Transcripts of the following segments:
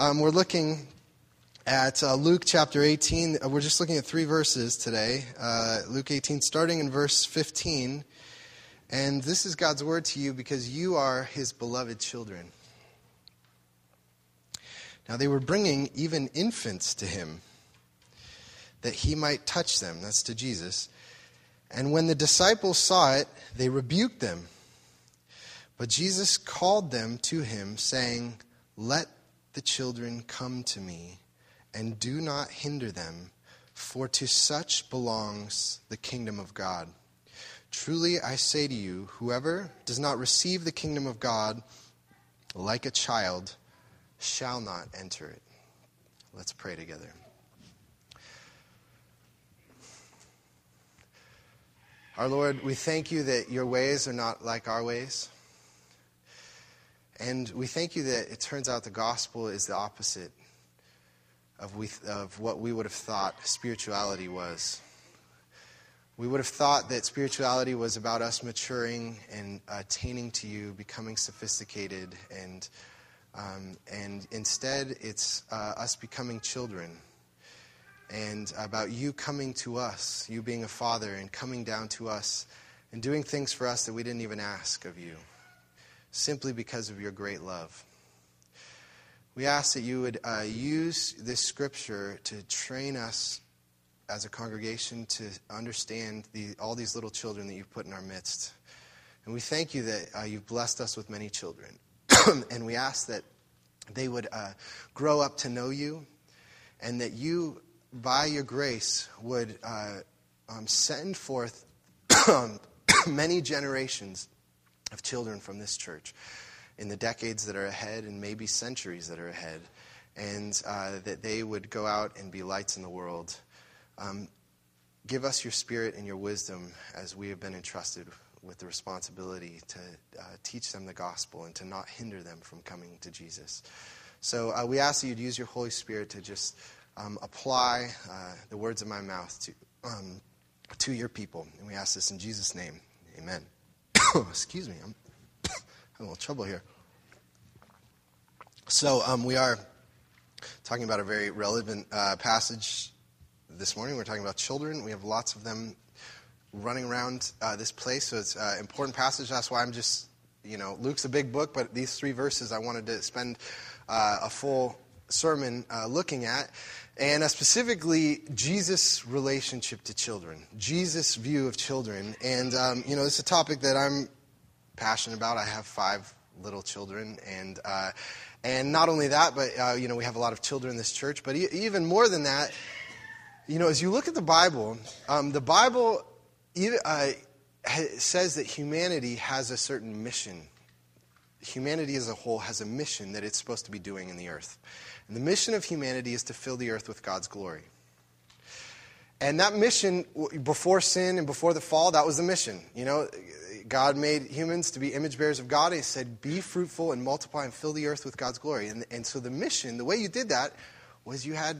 Um, we're looking at uh, Luke chapter 18. Uh, we're just looking at three verses today. Uh, Luke 18, starting in verse 15. And this is God's word to you because you are his beloved children. Now they were bringing even infants to him that he might touch them. That's to Jesus. And when the disciples saw it, they rebuked them. But Jesus called them to him, saying, Let the children come to me, and do not hinder them, for to such belongs the kingdom of God. Truly I say to you, whoever does not receive the kingdom of God like a child shall not enter it. Let's pray together. Our Lord, we thank you that your ways are not like our ways. And we thank you that it turns out the gospel is the opposite of, we, of what we would have thought spirituality was. We would have thought that spirituality was about us maturing and attaining to you, becoming sophisticated, and, um, and instead it's uh, us becoming children and about you coming to us, you being a father and coming down to us and doing things for us that we didn't even ask of you, simply because of your great love. We ask that you would uh, use this scripture to train us as a congregation to understand the, all these little children that you've put in our midst. And we thank you that uh, you've blessed us with many children. and we ask that they would uh, grow up to know you and that you by your grace, would uh, um, send forth many generations of children from this church in the decades that are ahead and maybe centuries that are ahead, and uh, that they would go out and be lights in the world. Um, give us your spirit and your wisdom as we have been entrusted with the responsibility to uh, teach them the gospel and to not hinder them from coming to Jesus. So uh, we ask that you'd use your Holy Spirit to just um, apply uh, the words of my mouth to, um, to your people. And we ask this in Jesus' name. Amen. Excuse me, I'm having a little trouble here. So, um, we are talking about a very relevant uh, passage this morning. We're talking about children. We have lots of them running around uh, this place, so it's an important passage. That's why I'm just, you know, Luke's a big book, but these three verses I wanted to spend uh, a full sermon uh, looking at, and uh, specifically Jesus' relationship to children, Jesus' view of children. And, um, you know, is a topic that I'm passionate about. I have five little children, and, uh, and not only that, but, uh, you know, we have a lot of children in this church, but e- even more than that, you know, as you look at the Bible, um, the Bible uh, says that humanity has a certain mission humanity as a whole has a mission that it's supposed to be doing in the earth. And the mission of humanity is to fill the earth with God's glory. And that mission, before sin and before the fall, that was the mission. You know, God made humans to be image bearers of God. He said, Be fruitful and multiply and fill the earth with God's glory. And, and so the mission, the way you did that, was you had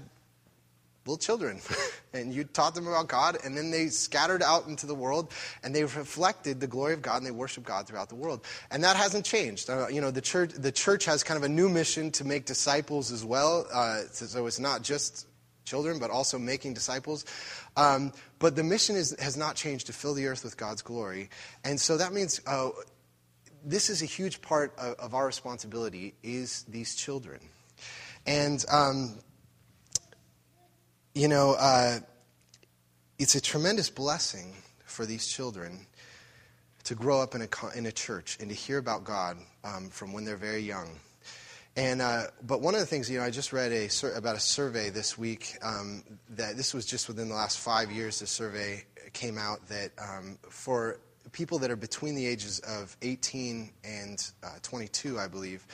little children. and you taught them about God, and then they scattered out into the world, and they reflected the glory of God, and they worshiped God throughout the world. And that hasn't changed. Uh, you know, the church, the church has kind of a new mission to make disciples as well. Uh, so it's not just children, but also making disciples. Um, but the mission is, has not changed to fill the earth with God's glory. And so that means uh, this is a huge part of, our responsibility is these children. And um, you know, uh, it's a tremendous blessing for these children to grow up in a, in a church and to hear about God um, from when they're very young. And, uh, but one of the things, you know, I just read a, about a survey this week um, that this was just within the last five years, the survey came out that um, for people that are between the ages of 18 and uh, 22, I believe,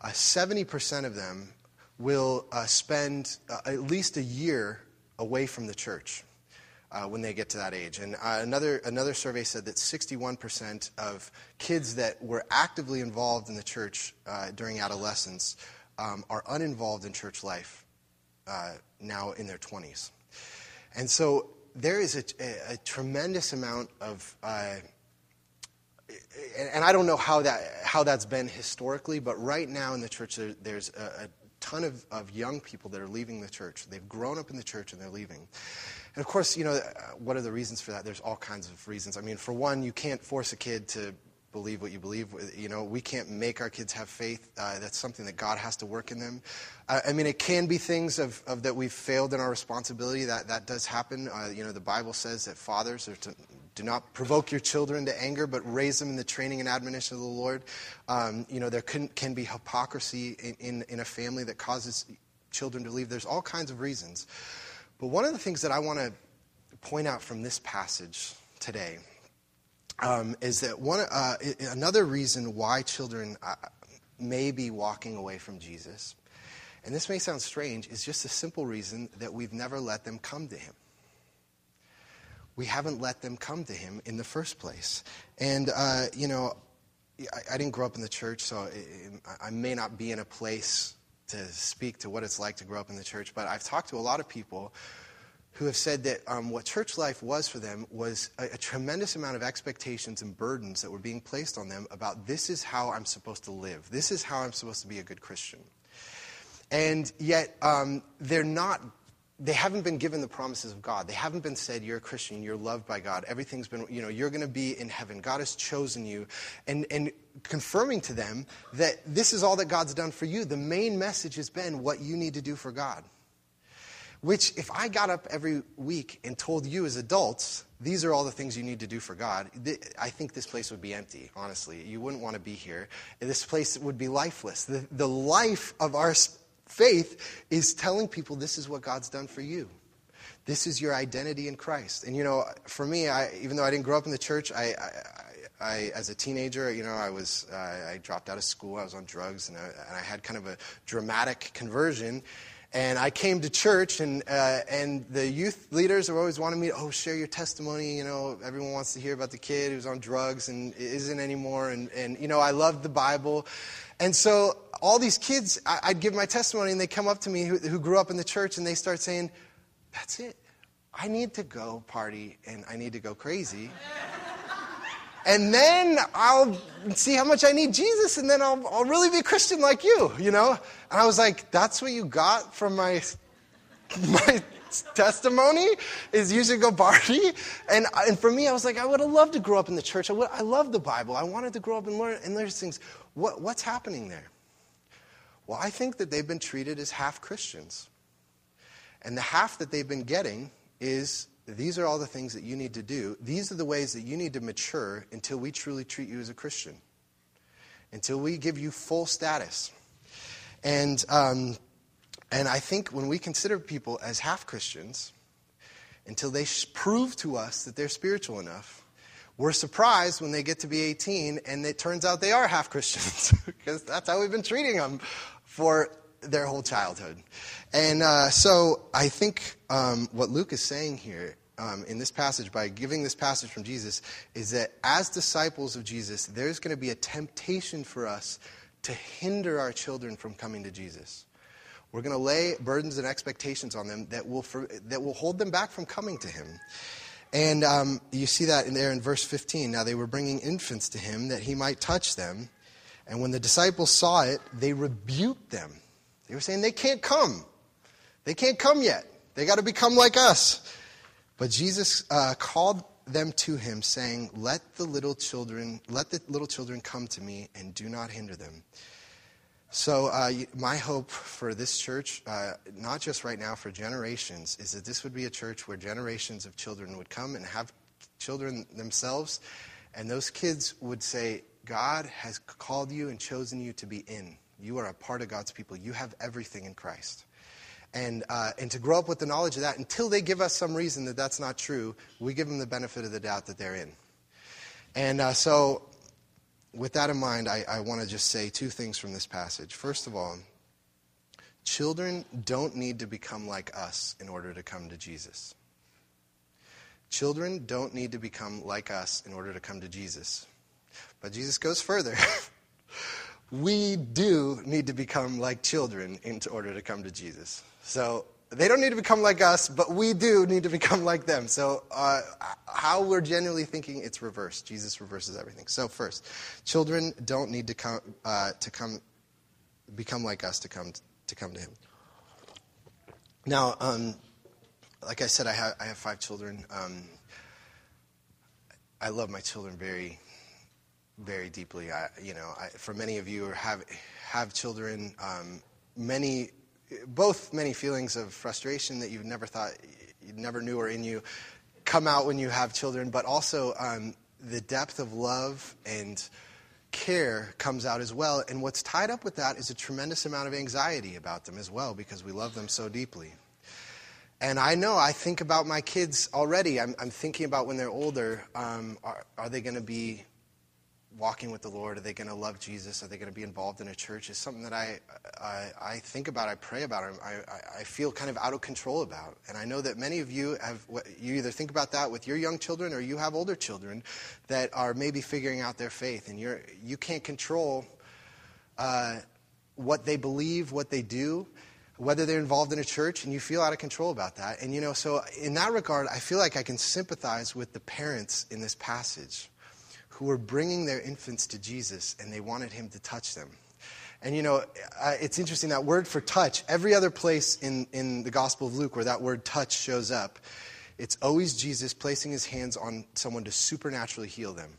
uh, 70% of them will uh, spend uh, at least a year away from the church uh, when they get to that age. And uh, another, another survey said that 61% of kids that were actively involved in the church uh, during adolescence um, are uninvolved in church life uh, now in their 20s. And so there is a, a, a tremendous amount of and I don't know how that how that's been historically, but right now in the church there, there's a, a ton of, of young people that are leaving the church. They've grown up in the church and they're leaving. And of course, you know, uh, what are the reasons for that? There's all kinds of reasons. I mean, for one, you can't force a kid to believe what you believe. You know, we can't make our kids have faith. Uh, that's something that God has to work in them. I mean, it can be things of, of, that we've failed in our responsibility. That that does happen. Uh, you know, the Bible says that fathers are to do not provoke your children to anger, but raise them in the training and admonition of the Lord. Um, you know, there can, can be hypocrisy in, in, in a family that causes children to leave. There's all kinds of reasons. But one of the things that I want to point out from this passage today um, is that one uh, another reason why children uh, may be walking away from Jesus, and this may sound strange, is just a simple reason that we've never let them come to Him. We haven't let them come to Him in the first place, and uh, you know, I, I, didn't grow up in the church, so I may not be in a place to speak to what it's like to grow up in the church. But I've talked to a lot of people who have said that um, what church life was for them was a, a, tremendous amount of expectations and burdens that were being placed on them about this is how I'm supposed to live, this is how I'm supposed to be a good Christian. And yet, um, they're not. They haven't been given the promises of God. They haven't been said, You're a Christian, you're loved by God, everything's been, you know, you're going to be in heaven. God has chosen you. And, and confirming to them that this is all that God's done for you. The main message has been what you need to do for God. Which, if I got up every week and told you as adults, these are all the things you need to do for God, I think this place would be empty, honestly. You wouldn't want to be here. This place would be lifeless. The, the life of our faith is telling people this is what God's done for you. This is your identity in Christ. And, you know, for me, I, even though I didn't grow up in the church, I, I, I as a teenager, you know, I was, uh, I dropped out of school, I was on drugs, and I, and I had kind of a dramatic conversion. And I came to church, and, uh, and the youth leaders are always wanting me to, oh, share your testimony. You know, everyone wants to hear about the kid who's on drugs and isn't anymore. And, and you know, I loved the Bible. And so all these kids, I, would give my testimony, and they come up to me who, who grew up in the church, and they start saying, that's it. I need to go party, and I need to go crazy and then I'll see how much I need Jesus, and then I'll, I'll really be a Christian like you, you know? And I was like, that's what you got from my, my testimony is you should go party. And, and for me, I was like, I would have loved to grow up in the church. I, would, I love the Bible. I wanted to grow up and learn, and learn things. What, what's happening there? Well, I think that they've been treated as half Christians. And the half that they've been getting is these are all the things that you need to do. These are the ways that you need to mature until we truly treat you as a Christian, until we give you full status. And, um, and I think when we consider people as half Christians, until they prove to us that they're spiritual enough, we're surprised when they get to be 18 and it turns out they are half Christians because that's how we've been treating them for their whole childhood. And uh, so I think um, what Luke is saying here um, in this passage, by giving this passage from Jesus, is that as disciples of Jesus, there's going to be a temptation for us to hinder our children from coming to Jesus. We're going to lay burdens and expectations on them that will, for, that will hold them back from coming to Him. And um, you see that in there in verse 15. Now they were bringing infants to Him that He might touch them. And when the disciples saw it, they rebuked them. They were saying, they can't come. They can't come yet. They got to become like us. But Jesus uh, called them to him, saying, Let the little children, let the little children come to me, and do not hinder them. So, uh, my hope for this church, uh, not just right now, for generations, is that this would be a church where generations of children would come and have children themselves, and those kids would say, God has called you and chosen you to be in. You are a part of God's people. You have everything in Christ. And, uh, and to grow up with the knowledge of that until they give us some reason that that's not true, we give them the benefit of the doubt that they're in. And uh, so, with that in mind, I, I want to just say two things from this passage. First of all, children don't need to become like us in order to come to Jesus. Children don't need to become like us in order to come to Jesus. But Jesus goes further. we do need to become like children in order to come to Jesus. So they don't need to become like us, but we do need to become like them. So, uh, how we're genuinely thinking, it's reversed. Jesus reverses everything. So, first, children don't need to come uh, to come become like us to come to come to Him. Now, um, like I said, I have, I have five children. Um, I love my children very, very deeply. I, you know, I, for many of you who have have children, um, many, both many feelings of frustration that you never thought you never knew were in you come out when you have children, but also um, the depth of love and care comes out as well. And what's tied up with that is a tremendous amount of anxiety about them as well because we love them so deeply. And I know I think about my kids already. I'm, I'm thinking about when they're older um, are, are they going to be walking with the Lord? Are they going to love Jesus? Are they going to be involved in a church? Is something that I, I, I, think about, I pray about, I, I feel kind of out of control about. And I know that many of you have, you either think about that with your young children or you have older children that are maybe figuring out their faith. And you're, you can't control uh, what they believe, what they do whether they're involved in a church and you feel out of control about that. And you know, so in that regard, I feel like I can sympathize with the parents in this passage who were bringing their infants to Jesus and they wanted him to touch them. And you know, it's interesting that word for touch, every other place in, in the Gospel of Luke where that word touch shows up, it's always Jesus placing his hands on someone to supernaturally heal them.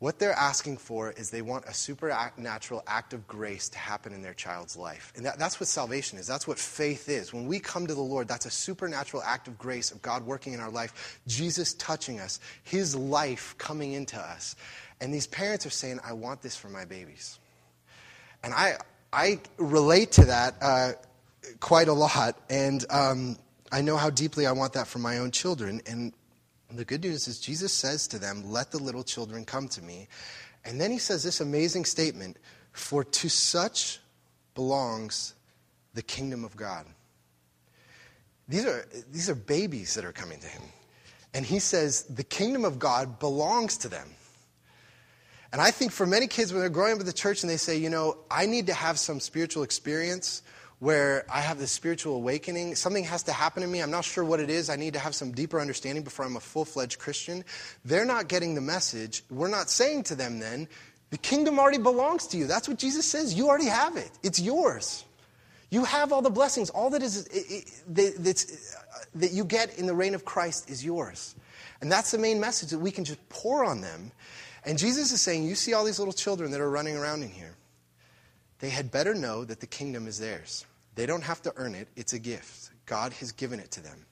What they're asking for is they want a supernatural act of grace to happen in their child's life. And that, that's what salvation is. That's what faith is. When we come to the Lord, that's a supernatural act of grace of God working in our life, Jesus touching us, His life coming into us. And these parents are saying, I want this for my babies. And I, I relate to that uh, quite a lot. And um, I know how deeply I want that for my own children. And the good news is Jesus says to them, Let the little children come to me. And then he says this amazing statement For to such belongs the kingdom of God. These are, these are babies that are coming to him. And he says, The kingdom of God belongs to them. And I think for many kids, when they're growing up in the church and they say, You know, I need to have some spiritual experience where I have this spiritual awakening. Something has to happen to me. I'm not sure what it is. I need to have some deeper understanding before I'm a full fledged Christian. They're not getting the message. We're not saying to them then, the kingdom already belongs to you. That's what Jesus says. You already have it, it's yours. You have all the blessings. All that is it, it, uh, that you get in the reign of Christ is yours. And that's the main message that we can just pour on them. And Jesus is saying, You see all these little children that are running around in here. They had better know that the kingdom is theirs. They don't have to earn it, it's a gift. God has given it to them.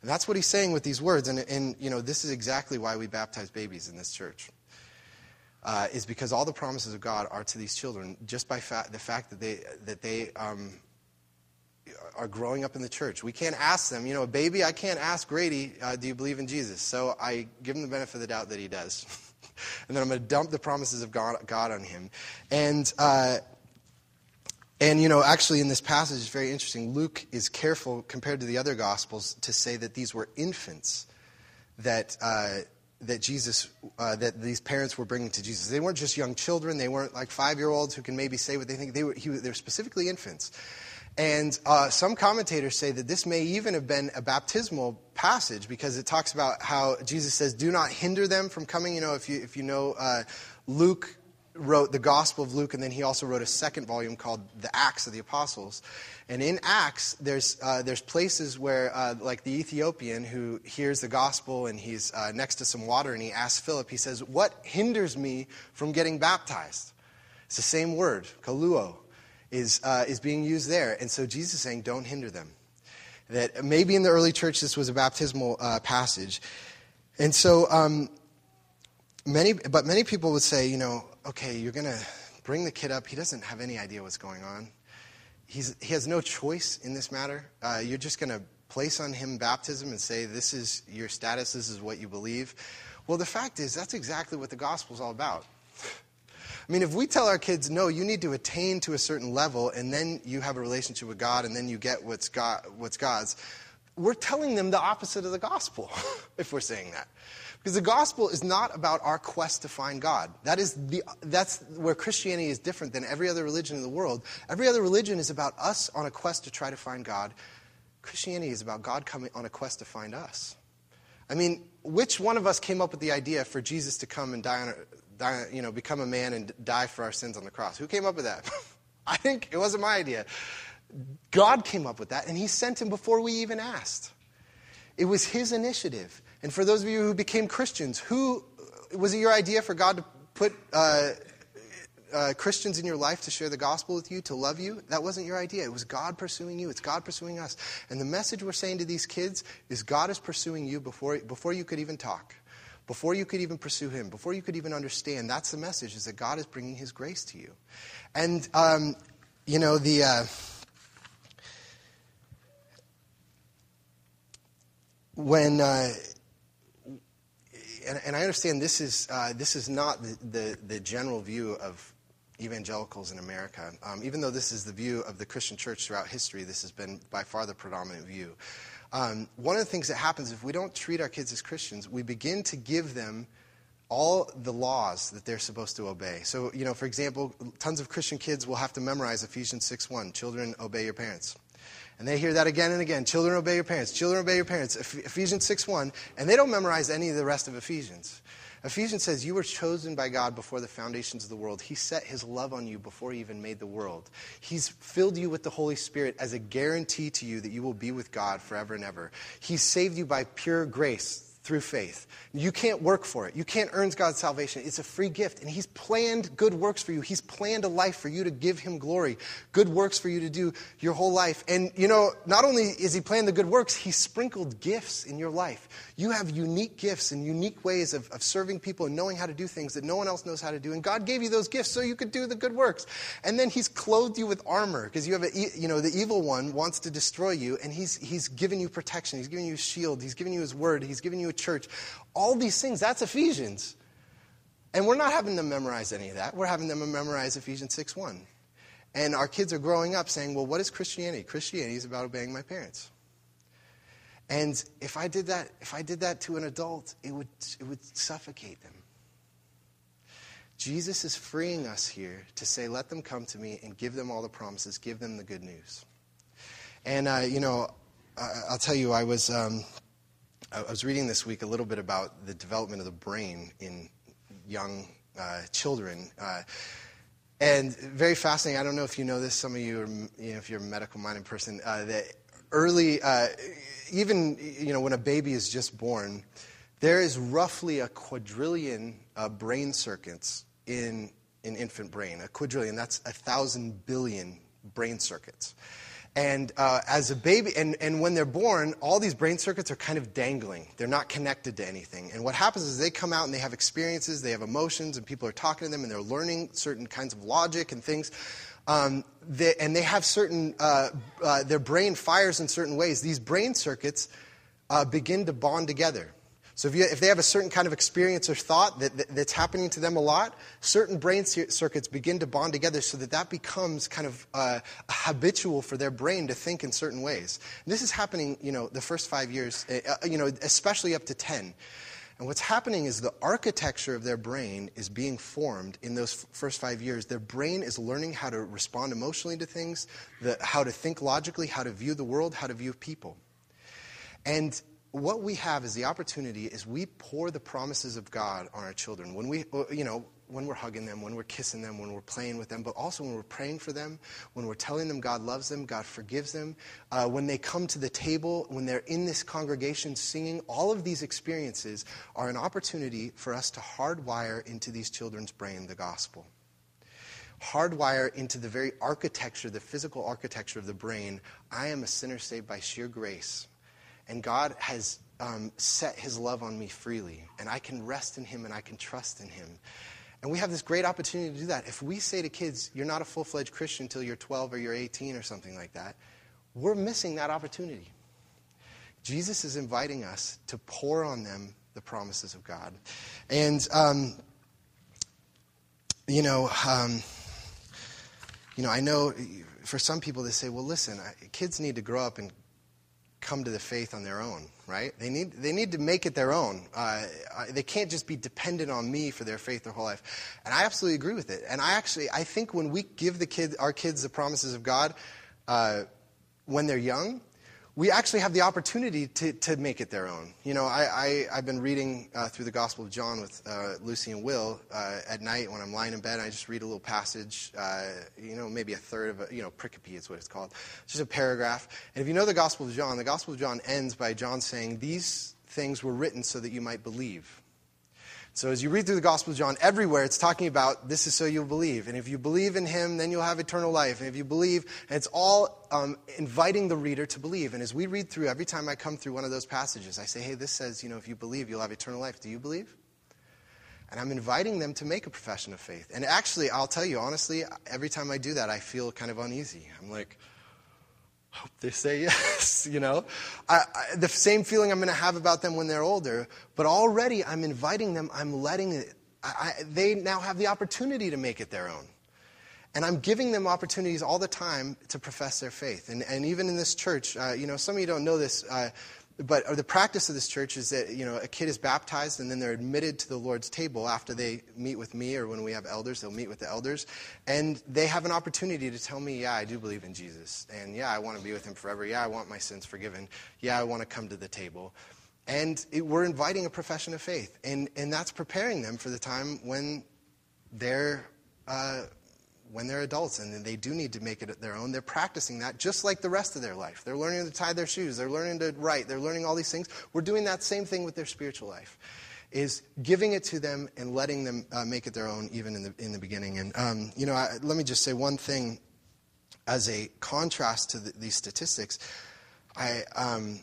And that's what he's saying with these words. And, and you know, this is exactly why we baptize babies in this church. Uh, is because all the promises of God are to these children just by fa- the fact that they, that they um, are growing up in the church. We can't ask them, you know, a baby, I can't ask Grady, uh, do you believe in Jesus? So I give him the benefit of the doubt that he does. and then I'm going to dump the promises of God, God on him. And uh, and, you know, actually in this passage, it's very interesting. Luke is careful, compared to the other Gospels, to say that these were infants that, uh, that Jesus, uh, that these parents were bringing to Jesus. They weren't just young children. They weren't like five-year-olds who can maybe say what they think. They were, he, they were specifically infants. And uh, some commentators say that this may even have been a baptismal passage because it talks about how Jesus says, "Do not hinder them from coming." You know, if you if you know uh, Luke wrote the Gospel of Luke, and then he also wrote a second volume called The Acts of the Apostles. And in Acts, there's, uh, there's places where, uh, like the Ethiopian who hears the gospel and he's uh, next to some water and he asks Philip, he says, What hinders me from getting baptized? It's the same word, kaluo, is, uh, is being used there. And so Jesus is saying, Don't hinder them. That maybe in the early church this was a baptismal uh, passage. And so, um, many, but many people would say, you know, okay, you're going to bring the kid up. He doesn't have any idea what's going on. He's, he has no choice in this matter. Uh, you're just going to place on him baptism and say, this is your status, this is what you believe. Well, the fact is, that's exactly what the gospel is all about. I mean, if we tell our kids, no, you need to attain to a certain level, and then you have a relationship with God, and then you get what's, God, what's God's, we're telling them the opposite of the gospel if we're saying that. Because the gospel is not about our quest to find God. That is the, that's where Christianity is different than every other religion in the world. Every other religion is about us on a quest to try to find God. Christianity is about God coming on a quest to find us. I mean, which one of us came up with the idea for Jesus to come and die, on die you know, become a man and die for our sins on the cross? Who came up with that? I think it wasn't my idea. God came up with that, and He sent him before we even asked. It was His initiative. And for those of you who became Christians, who was it your idea for God to put uh, uh, Christians in your life to share the gospel with you, to love you? That wasn't your idea. It was God pursuing you. It's God pursuing us. And the message we're saying to these kids is God is pursuing you before, before you could even talk before you could even pursue him, before you could even understand, that's the message, is that God is bringing his grace to you. And, um, you know, the. Uh, when. And, and, I understand this is, uh, this is not the, the, the, general view of evangelicals in America. Um, even though this is the view of the Christian church throughout history, this has been by far the predominant view. Um, one of the things that happens if we don't treat our kids as Christians, we begin to give them all the laws that they're supposed to obey. So, you know, for example, tons of Christian kids will have to memorize Ephesians 6 1, children obey your parents. And they hear that again and again, children obey your parents, children obey your parents, Ephesians 6 1. and they don't memorize any of the rest of Ephesians. Ephesians says, You were chosen by God before the foundations of the world. He set his love on you before he even made the world. He's filled you with the Holy Spirit as a guarantee to you that you will be with God forever and ever. He saved you by pure grace through faith. You can't work for it. You can't earn God's salvation. It's a free gift. And He's planned good works for you. He's planned a life for you to give Him glory, good works for you to do your whole life. And, you know, not only is He planned the good works, He sprinkled gifts in your life. You have unique gifts and unique ways of, of serving people and knowing how to do things that no one else knows how to do. And God gave you those gifts so you could do the good works. And then He's clothed you with armor because you have a, you know, the evil one wants to destroy you, and He's, he's given you protection. He's given you a shield. He's given you His word. He's given you a church. All these things, that's Ephesians. And we're not having them memorize any of that. We're having them memorize Ephesians 6 1. And our kids are growing up saying, well, what is Christianity? Christianity is about obeying my parents. And if I did that, if I did that to an adult, it would, it would suffocate them. Jesus is freeing us here to say, let them come to me and give them all the promises, give them the good news. And, uh, you know, I'll tell you, I was, um, I was reading this week a little bit about the development of the brain in young uh, children. Uh, and very fascinating. I don't know if you know this. Some of you, are, you know, if you're a medical minded person, uh, that early, uh, even you know, when a baby is just born, there is roughly a quadrillion uh, brain circuits in an infant brain. A quadrillion. That's a thousand billion brain circuits. And uh, as a baby, and, and when they're born, all these brain circuits are kind of dangling. They're not connected to anything. And what happens is they come out and they have experiences, they have emotions, and people are talking to them, and they're learning certain kinds of logic and things. Um, they, and they have certain, uh, uh, their brain fires in certain ways. These brain circuits uh, begin to bond together. So if, you, if, they have a certain kind of experience or thought that, that, that's happening to them a lot, certain brain circuits begin to bond together so that that becomes kind of uh, habitual for their brain to think in certain ways. And this is happening, you know, the first five years, uh, uh you know, especially up to 10. And what's happening is the architecture of their brain is being formed in those first five years. Their brain is learning how to respond emotionally to things, the, how to think logically, how to view the world, how to view people. And what we have is the opportunity is we pour the promises of God on our children. When we, uh, you know, when we're hugging them, when we're kissing them, when we're playing with them, but also when we're praying for them, when we're telling them God loves them, God forgives them, uh, when they come to the table, when they're in this congregation singing, all of these experiences are an opportunity for us to hardwire into these children's brain the gospel. Hardwire into the very architecture, the physical architecture of the brain, I am a sinner saved by sheer grace and God has um, set his love on me freely, and I can rest in him and I can trust in him. And we have this great opportunity to do that. If we say to kids, you're not a full fledged Christian until you're 12 or you're 18 or something like that, we're missing that opportunity. Jesus is inviting us to pour on them the promises of God. And, um, you know, um, you know, I know for some people they say, well, listen, kids need to grow up and come to the faith on their own, right? They need, they need to make it their own. Uh, they can't just be dependent on me for their faith their whole life. And I absolutely agree with it. And I actually, I think when we give the kid, our kids the promises of God uh, when they're young, we actually have the opportunity to, to make it their own. You know, I, I, have been reading uh, through the Gospel of John with uh, Lucy and Will uh, at night when I'm lying in bed. I just read a little passage, uh, you know, maybe a third of a, you know, pericope is what it's called. It's just a paragraph. And if you know the Gospel of John, the Gospel of John ends by John saying, These things were written so that you might believe. So as you read through the Gospel of John, everywhere it's talking about this is so you'll believe. And if you believe in him, then you'll have eternal life. And if you believe, and it's all um, inviting the reader to believe. And as we read through, every time I come through one of those passages, I say, hey, this says, you know, if you believe, you'll have eternal life. Do you believe? And I'm inviting them to make a profession of faith. And actually, I'll tell you honestly, every time I do that, I feel kind of uneasy. I'm like, hope they say yes, you know? I, I, the same feeling I'm going to have about them when they're older, but already I'm inviting them, I'm letting it, I, they now have the opportunity to make it their own. And I'm giving them opportunities all the time to profess their faith. And, and even in this church, uh, you know, some of you don't know this, uh, but the practice of this church is that you know a kid is baptized and then they're admitted to the Lord's table after they meet with me or when we have elders they'll meet with the elders. And they have an opportunity to tell me yeah I do believe in Jesus. And yeah I want to be with him forever. Yeah I want my sins forgiven. Yeah I want to come to the table. And it, we're inviting a profession of faith. And and that's preparing them for the time when they're uh, when they're adults and they do need to make it their own, they're practicing that just like the rest of their life. They're learning to tie their shoes, they're learning to write, they're learning all these things. We're doing that same thing with their spiritual life. Is giving it to them and letting them uh, make it their own, even in the in the beginning. And um, you know, I, let me just say one thing, as a contrast to the, these statistics. I um,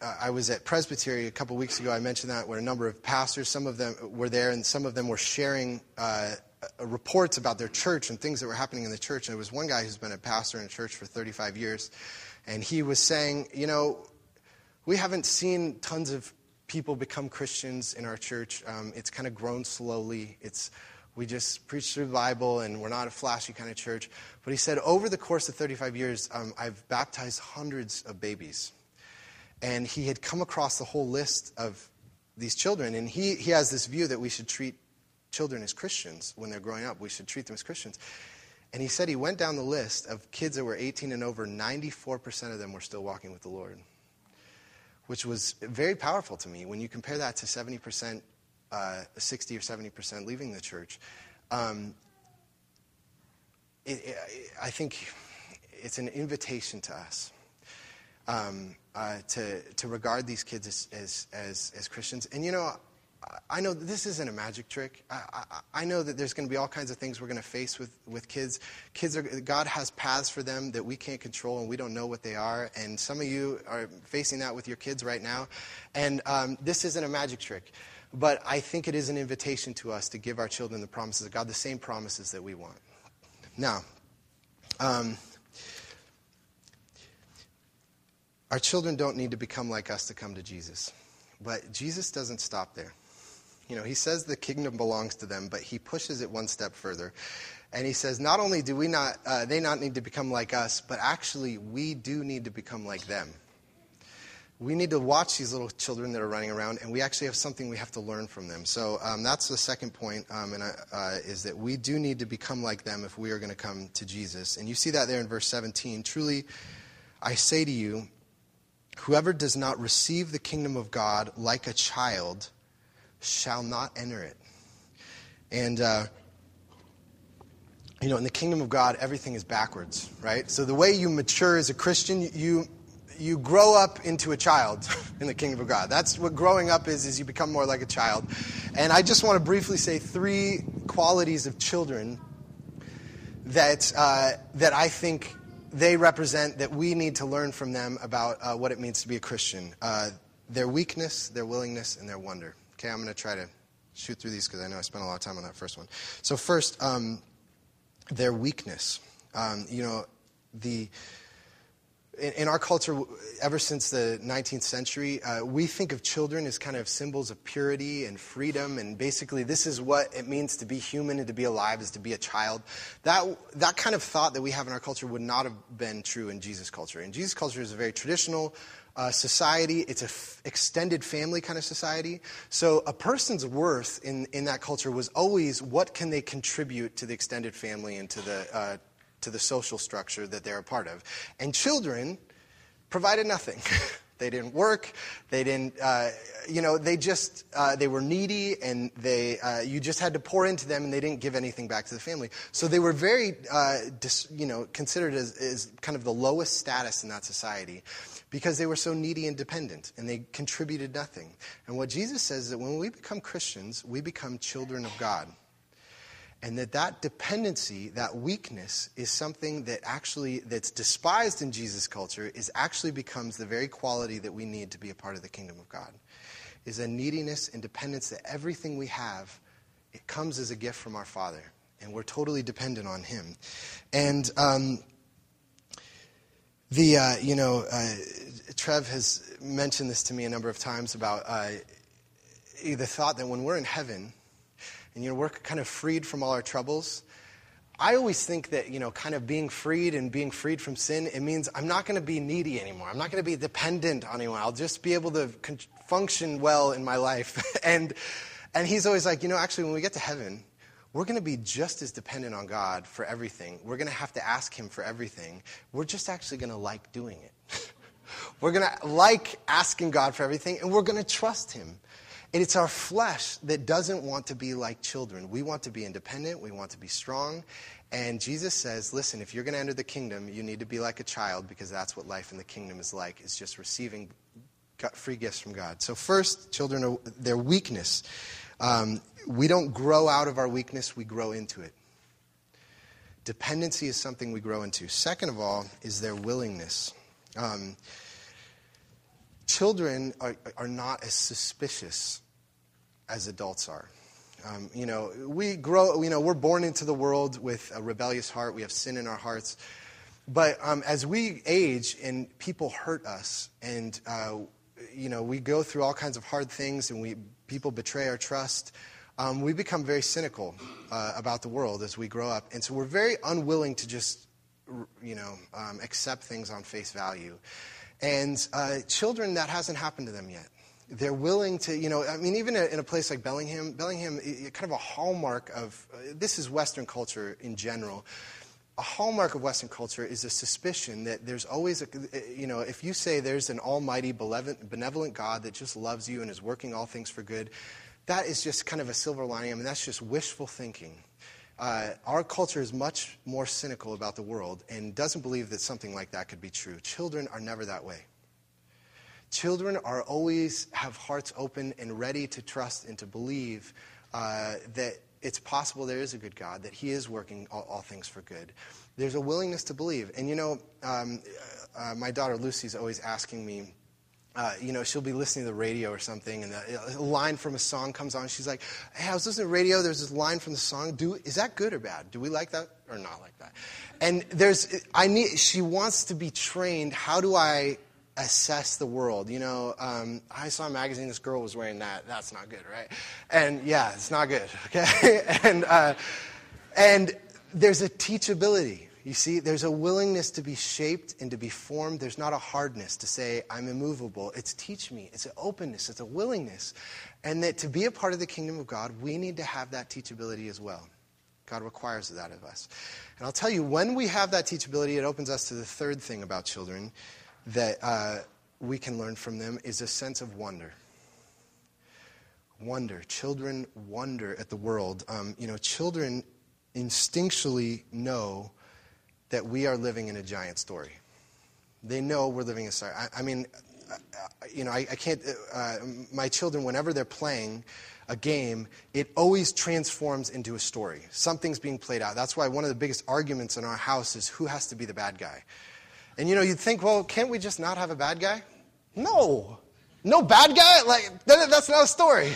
I was at Presbytery a couple weeks ago. I mentioned that where a number of pastors, some of them were there, and some of them were sharing uh, reports about their church and things that were happening in the church. And there was one guy who's been a pastor in a church for 35 years, and he was saying, you know, we haven't seen tons of people become Christians in our church. Um, it's kind of grown slowly. It's we just preach through the Bible, and we're not a flashy kind of church. But he said, over the course of 35 years, um, I've baptized hundreds of babies. And he had come across the whole list of these children, and he, he has this view that we should treat children as Christians when they're growing up. We should treat them as Christians. And he said he went down the list of kids that were 18 and over, 94% of them were still walking with the Lord, which was very powerful to me when you compare that to 70%, uh, 60 or 70% leaving the church. Um, it, it, I think it's an invitation to us um, uh, to, to regard these kids as, as, as, as Christians. And you know, I know this isn't a magic trick. I, I, I know that there's going to be all kinds of things we're going to face with, with kids. Kids are, God has paths for them that we can't control and we don't know what they are. And some of you are facing that with your kids right now. And um, this isn't a magic trick. But I think it is an invitation to us to give our children the promises of God, the same promises that we want. Now, um, our children don't need to become like us to come to Jesus. But Jesus doesn't stop there. You know, he says the kingdom belongs to them, but he pushes it one step further. And he says, not only do we not, uh, they not need to become like us, but actually we do need to become like them. We need to watch these little children that are running around, and we actually have something we have to learn from them. So um, that's the second point, um, and uh, is that we do need to become like them if we are going to come to Jesus. And you see that there in verse 17. Truly, I say to you, whoever does not receive the kingdom of God like a child shall not enter it. And, uh, you know, in the kingdom of God, everything is backwards, right? So the way you mature as a Christian, you, you grow up into a child in the kingdom of God. That's what growing up is, is you become more like a child. And I just want to briefly say three qualities of children that, uh, that I think they represent that we need to learn from them about uh, what it means to be a Christian. Uh, their weakness, their willingness, and their wonder. Okay, I'm going to try to shoot through these because I know I spent a lot of time on that first one. So, first, um, their weakness. Um, you know, the in, in, our culture, ever since the 19th century, uh, we think of children as kind of symbols of purity and freedom, and basically, this is what it means to be human and to be alive is to be a child. That that kind of thought that we have in our culture would not have been true in Jesus' culture. In Jesus' culture is a very traditional, uh, society. It's an f- extended family kind of society. So a person's worth in, in that culture was always what can they contribute to the extended family and to the, uh, to the social structure that they're a part of. And children provided nothing. They didn't work. They didn't, uh, you know, they just, uh, they were needy and they, uh, you just had to pour into them and they didn't give anything back to the family. So they were very, uh, dis, you know, considered as, as kind of the lowest status in that society because they were so needy and dependent and they contributed nothing. And what Jesus says is that when we become Christians, we become children of God. And that that dependency that weakness is something that actually that's despised in jesus culture is actually becomes the very quality that we need to be a part of the kingdom of god. Is a neediness and dependence that everything we have it comes as a gift from our father and we're totally dependent on him. And um, the uh, you know uh, trev has mentioned this to me a number of times about uh, the thought that when we're in heaven and you know, we're kind of freed from all our troubles. I always think that, you know, kind of being freed and being freed from sin, it means I'm not going to be needy anymore. I'm not going to be dependent on anyone. I'll just be able to function well in my life. and, and he's always like, you know, actually, when we get to heaven, we're going to be just as dependent on God for everything. We're going to have to ask Him for everything. We're just actually going to like doing it. we're going to like asking God for everything, and we're going to trust Him. And it's our flesh that doesn't want to be like children. We want to be independent, we want to be strong. And Jesus says, listen, if you're going to enter the kingdom, you need to be like a child because that's what life in the kingdom is like, is just receiving free gifts from God. So, first, children, are, their weakness. Um, we don't grow out of our weakness, we grow into it. Dependency is something we grow into. Second of all, is their willingness. Um, children are, are not as suspicious as adults are. Um, you know, we grow, you know, we're born into the world with a rebellious heart. We have sin in our hearts. But um, as we age and people hurt us, and, uh, you know, we go through all kinds of hard things and we, people betray our trust, um, we become very cynical uh, about the world as we grow up. And so we're very unwilling to just, you know, um, accept things on face value. And uh, children, that hasn't happened to them yet. They're willing to, you know, I mean, even in a place like Bellingham, Bellingham, kind of a hallmark of, uh, this is Western culture in general. A hallmark of Western culture is a suspicion that there's always, a, you know, if you say there's an almighty, benevolent God that just loves you and is working all things for good, that is just kind of a silver lining. I mean, that's just wishful thinking. Uh, our culture is much more cynical about the world and doesn't believe that something like that could be true. Children are never that way. Children are always have hearts open and ready to trust and to believe uh, that it's possible there is a good God, that He is working all, all things for good. There's a willingness to believe. And you know, um, uh, my daughter Lucy's always asking me, uh, you know, she'll be listening to the radio or something, and a, a, line from a song comes on. She's like, "Hey, I was listening to the radio. There's this line from the song. Do is that good or bad? Do we like that or not like that?" And there's, I need. She wants to be trained. How do I assess the world? You know, um, I saw a magazine. This girl was wearing that. That's not good, right? And yeah, it's not good. Okay, and uh, and there's a teachability you see, there's a willingness to be shaped and to be formed. There's not a hardness to say, I'm immovable. It's teach me. It's an openness. It's a willingness. And that to be a part of the kingdom of God, we need to have that teachability as well. God requires that of us. And I'll tell you, when we have that teachability, it opens us to the third thing about children that uh, we can learn from them is a sense of wonder. Wonder. Children wonder at the world. Um, you know, children instinctually know that we are living in a giant story. They know we're living in a story. I, I mean, uh, you know, I, I can't, uh, my children, whenever they're playing a game, it always transforms into a story. Something's being played out. That's why one of the biggest arguments in our house is who has to be the bad guy. And you know, you'd think, well, can't we just not have a bad guy? No. No bad guy? Like, that's not a story.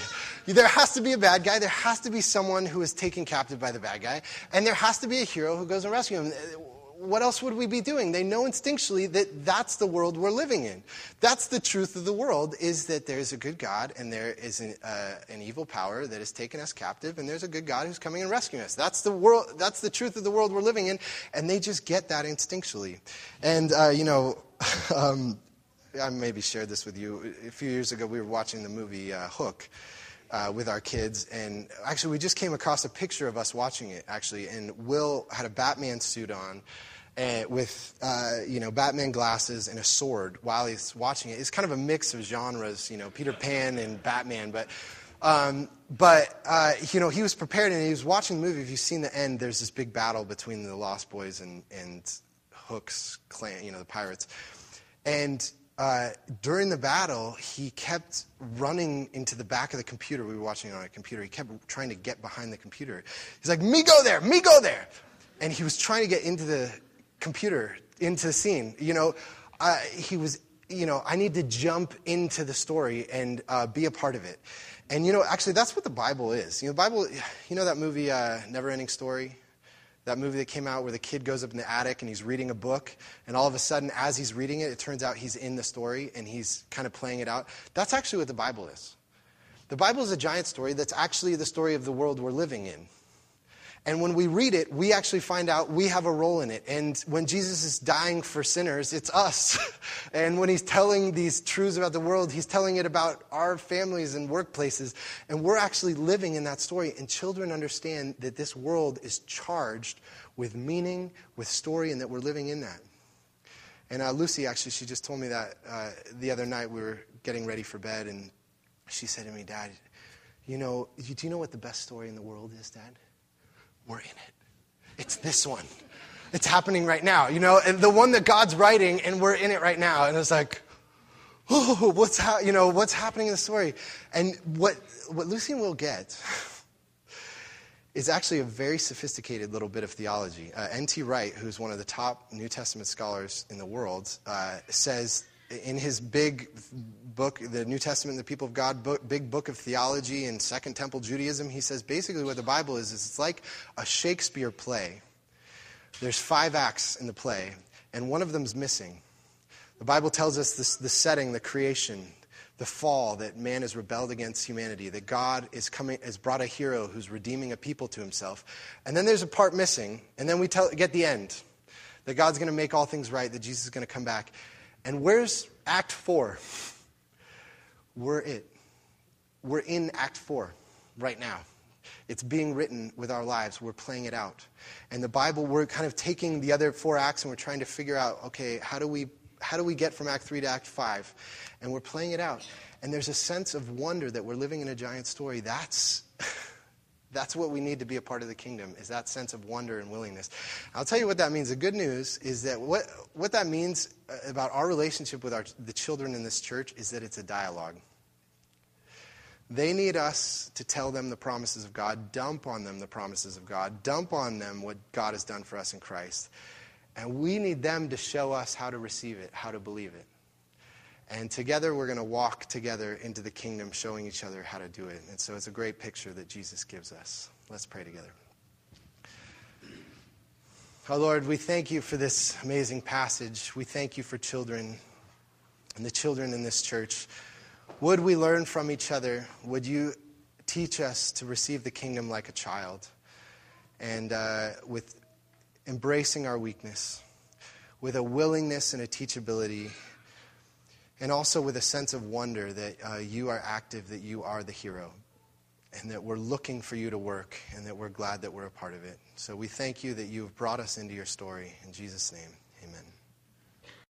There has to be a bad guy. There has to be someone who is taken captive by the bad guy. And there has to be a hero who goes and rescues him what else would we be doing? They know instinctually that that's the world we're living in. That's the truth of the world is that there's a good God and there is an, uh, an evil power that has taken us captive and there's a good God who's coming and rescuing us. That's the world, that's the truth of the world we're living in and they just get that instinctually. And, uh, you know, um, I maybe shared this with you. A few years ago we were watching the movie uh, Hook uh, with our kids. And actually, we just came across a picture of us watching it, actually. And Will had a Batman suit on. Uh, with uh, you know Batman glasses and a sword while he's watching it. It's kind of a mix of genres, you know, Peter Pan and Batman, but. Um, but uh, you know he was prepared and he was watching the movie. If you've seen the end, there's this big battle between the Lost Boys and, and Hook's clan, you know, the pirates. And uh, during the battle, he kept running into the back of the computer. We were watching it on a computer. He kept trying to get behind the computer. He's like, "Me go there, me go there," and he was trying to get into the computer, into the scene. You know, uh, he was. You know, I need to jump into the story and uh, be a part of it. And you know, actually, that's what the Bible is. You know, the Bible. You know that movie, uh, Never Ending Story. That movie that came out where the kid goes up in the attic and he's reading a book, and all of a sudden, as he's reading it, it turns out he's in the story and he's kind of playing it out. That's actually what the Bible is. The Bible is a giant story that's actually the story of the world we're living in. And when we read it, we actually find out we have a role in it. And when Jesus is dying for sinners, it's us. and when he's telling these truths about the world, he's telling it about our families and workplaces. And we're actually living in that story. And children understand that this world is charged with meaning, with story, and that we're living in that. And uh, Lucy, actually, she just told me that uh, the other night we were getting ready for bed. And she said to me, Dad, you know, do you know what the best story in the world is, Dad? We're in it. It's this one. It's happening right now, you know, and the one that God's writing, and we're in it right now. And it's like, oh, what's ha- you know what's happening in the story? And what what Lucian will get is actually a very sophisticated little bit of theology. Uh, N.T. Wright, who's one of the top New Testament scholars in the world, uh, says in his big book, the New Testament, the People of God book, big book of theology and Second Temple Judaism, he says basically what the Bible is is it's like a Shakespeare play. There's five acts in the play, and one of them's missing. The Bible tells us this, the setting, the creation, the fall, that man has rebelled against humanity, that God is coming, has brought a hero who's redeeming a people to himself. And then there's a part missing, and then we tell, get the end that God's going to make all things right, that Jesus is going to come back. And where's Act 4? We're it. We're in Act 4 right now. It's being written with our lives. We're playing it out. And the Bible, we're kind of taking the other four acts and we're trying to figure out, okay, how do we how do we get from Act 3 to Act 5? And we're playing it out. And there's a sense of wonder that we're living in a giant story. That's That's what we need to be a part of the kingdom, is that sense of wonder and willingness. I'll tell you what that means. The good news is that what, what that means uh, about our relationship with our, the children in this church is that it's a dialogue. They need us to tell them the promises of God, dump on them the promises of God, dump on them what God has done for us in Christ. And we need them to show us how to receive it, how to believe it. And together we're going to walk together into the kingdom, showing each other how to do it. And so it's a great picture that Jesus gives us. Let's pray together. Oh Lord, we thank you for this amazing passage. We thank you for children and the children in this church. Would we learn from each other? Would you teach us to receive the kingdom like a child and uh, with embracing our weakness, with a willingness and a teachability and also with a sense of wonder that uh, you are active, that you are the hero, and that we're looking for you to work, and that we're glad that we're a part of it. So we thank you that you have brought us into your story. In Jesus' name.